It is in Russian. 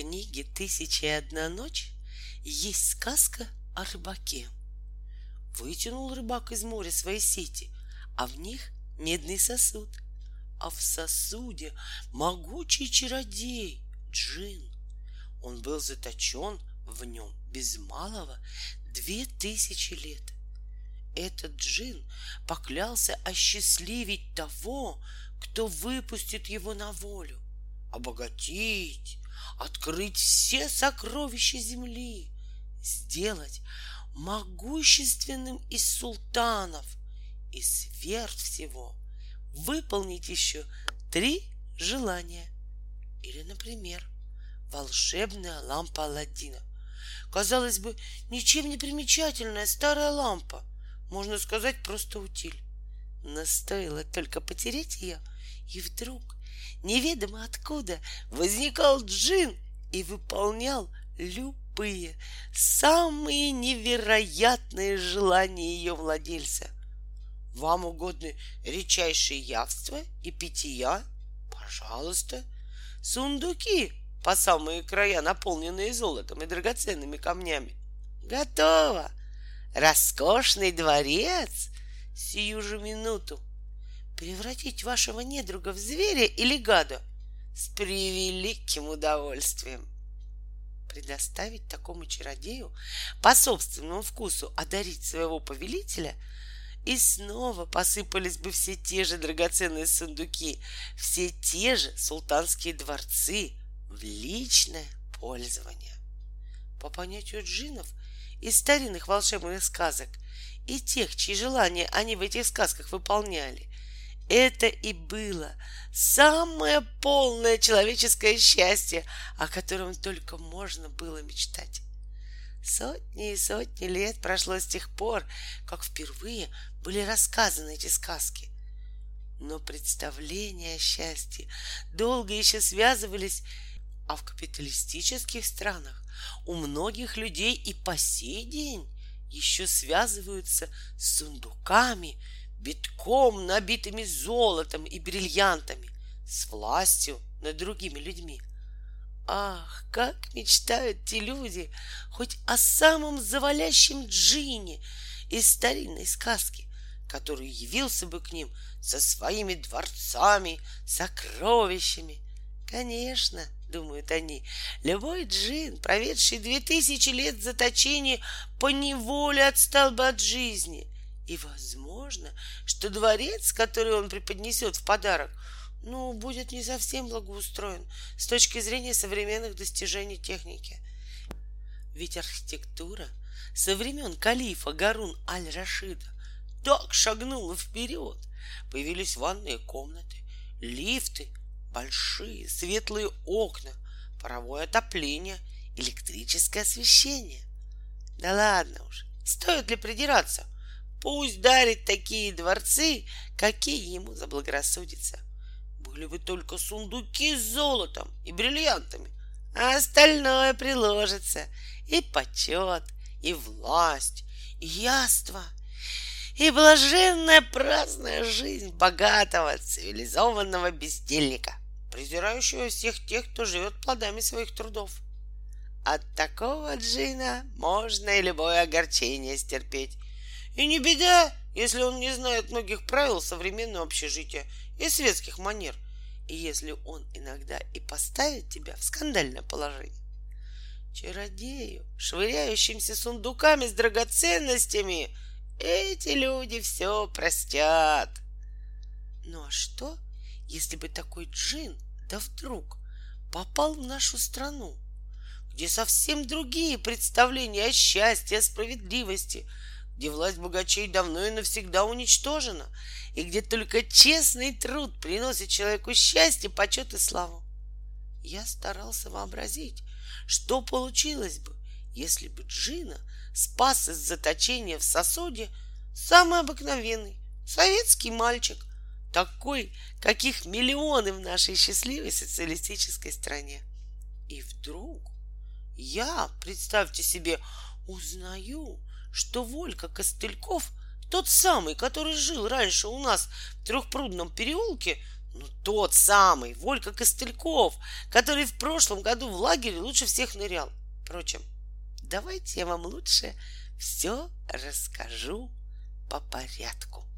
книге «Тысяча и одна ночь» есть сказка о рыбаке. Вытянул рыбак из моря свои сети, а в них медный сосуд. А в сосуде могучий чародей Джин. Он был заточен в нем без малого две тысячи лет. Этот джин поклялся осчастливить того, кто выпустит его на волю, обогатить, открыть все сокровища земли, сделать могущественным из султанов и сверх всего выполнить еще три желания. Или, например, волшебная лампа Аладдина. Казалось бы, ничем не примечательная старая лампа. Можно сказать, просто утиль. Но стоило только потереть ее, и вдруг, неведомо откуда, возникал джин и выполнял любые, самые невероятные желания ее владельца. Вам угодны редчайшие явства и питья? Пожалуйста. Сундуки по самые края, наполненные золотом и драгоценными камнями. Готово. Роскошный дворец сию же минуту. Превратить вашего недруга в зверя или гада с превеликим удовольствием. Предоставить такому чародею по собственному вкусу одарить своего повелителя — и снова посыпались бы все те же драгоценные сундуки, все те же султанские дворцы в личное пользование. По понятию джинов из старинных волшебных сказок и тех, чьи желания они в этих сказках выполняли, это и было самое полное человеческое счастье, о котором только можно было мечтать. Сотни и сотни лет прошло с тех пор, как впервые были рассказаны эти сказки. Но представления о счастье долго еще связывались, а в капиталистических странах у многих людей и по сей день еще связываются с сундуками, битком набитыми золотом и бриллиантами, с властью над другими людьми. Ах, как мечтают те люди хоть о самом завалящем джине из старинной сказки, который явился бы к ним со своими дворцами, сокровищами. Конечно, думают они, любой джин, проведший две тысячи лет заточения, по неволе отстал бы от жизни. И возможно, что дворец, который он преподнесет в подарок, ну, будет не совсем благоустроен с точки зрения современных достижений техники. Ведь архитектура со времен калифа Гарун аль-Рашида так шагнула вперед. Появились ванные комнаты, лифты, большие светлые окна, паровое отопление, электрическое освещение. Да ладно уж, стоит ли придираться? Пусть дарит такие дворцы, какие ему заблагорассудится. Были бы только сундуки с золотом и бриллиантами, а остальное приложится. И почет, и власть, и яство — и блаженная праздная жизнь богатого, цивилизованного бездельника, презирающего всех тех, кто живет плодами своих трудов. От такого джина можно и любое огорчение стерпеть. И не беда, если он не знает многих правил современного общежития и светских манер, и если он иногда и поставит тебя в скандальное положение. Чародею, швыряющимся сундуками с драгоценностями — эти люди все простят. Ну а что, если бы такой джин, да вдруг, попал в нашу страну, где совсем другие представления о счастье, о справедливости, где власть богачей давно и навсегда уничтожена, и где только честный труд приносит человеку счастье, почет и славу. Я старался вообразить, что получилось бы, если бы Джина спас из заточения в сосуде самый обыкновенный советский мальчик, такой, каких миллионы в нашей счастливой социалистической стране. И вдруг я, представьте себе, узнаю, что Волька Костыльков, тот самый, который жил раньше у нас в трехпрудном переулке, Ну, тот самый, Волька Костыльков, который в прошлом году в лагере лучше всех нырял. Впрочем, давайте я вам лучше все расскажу по порядку.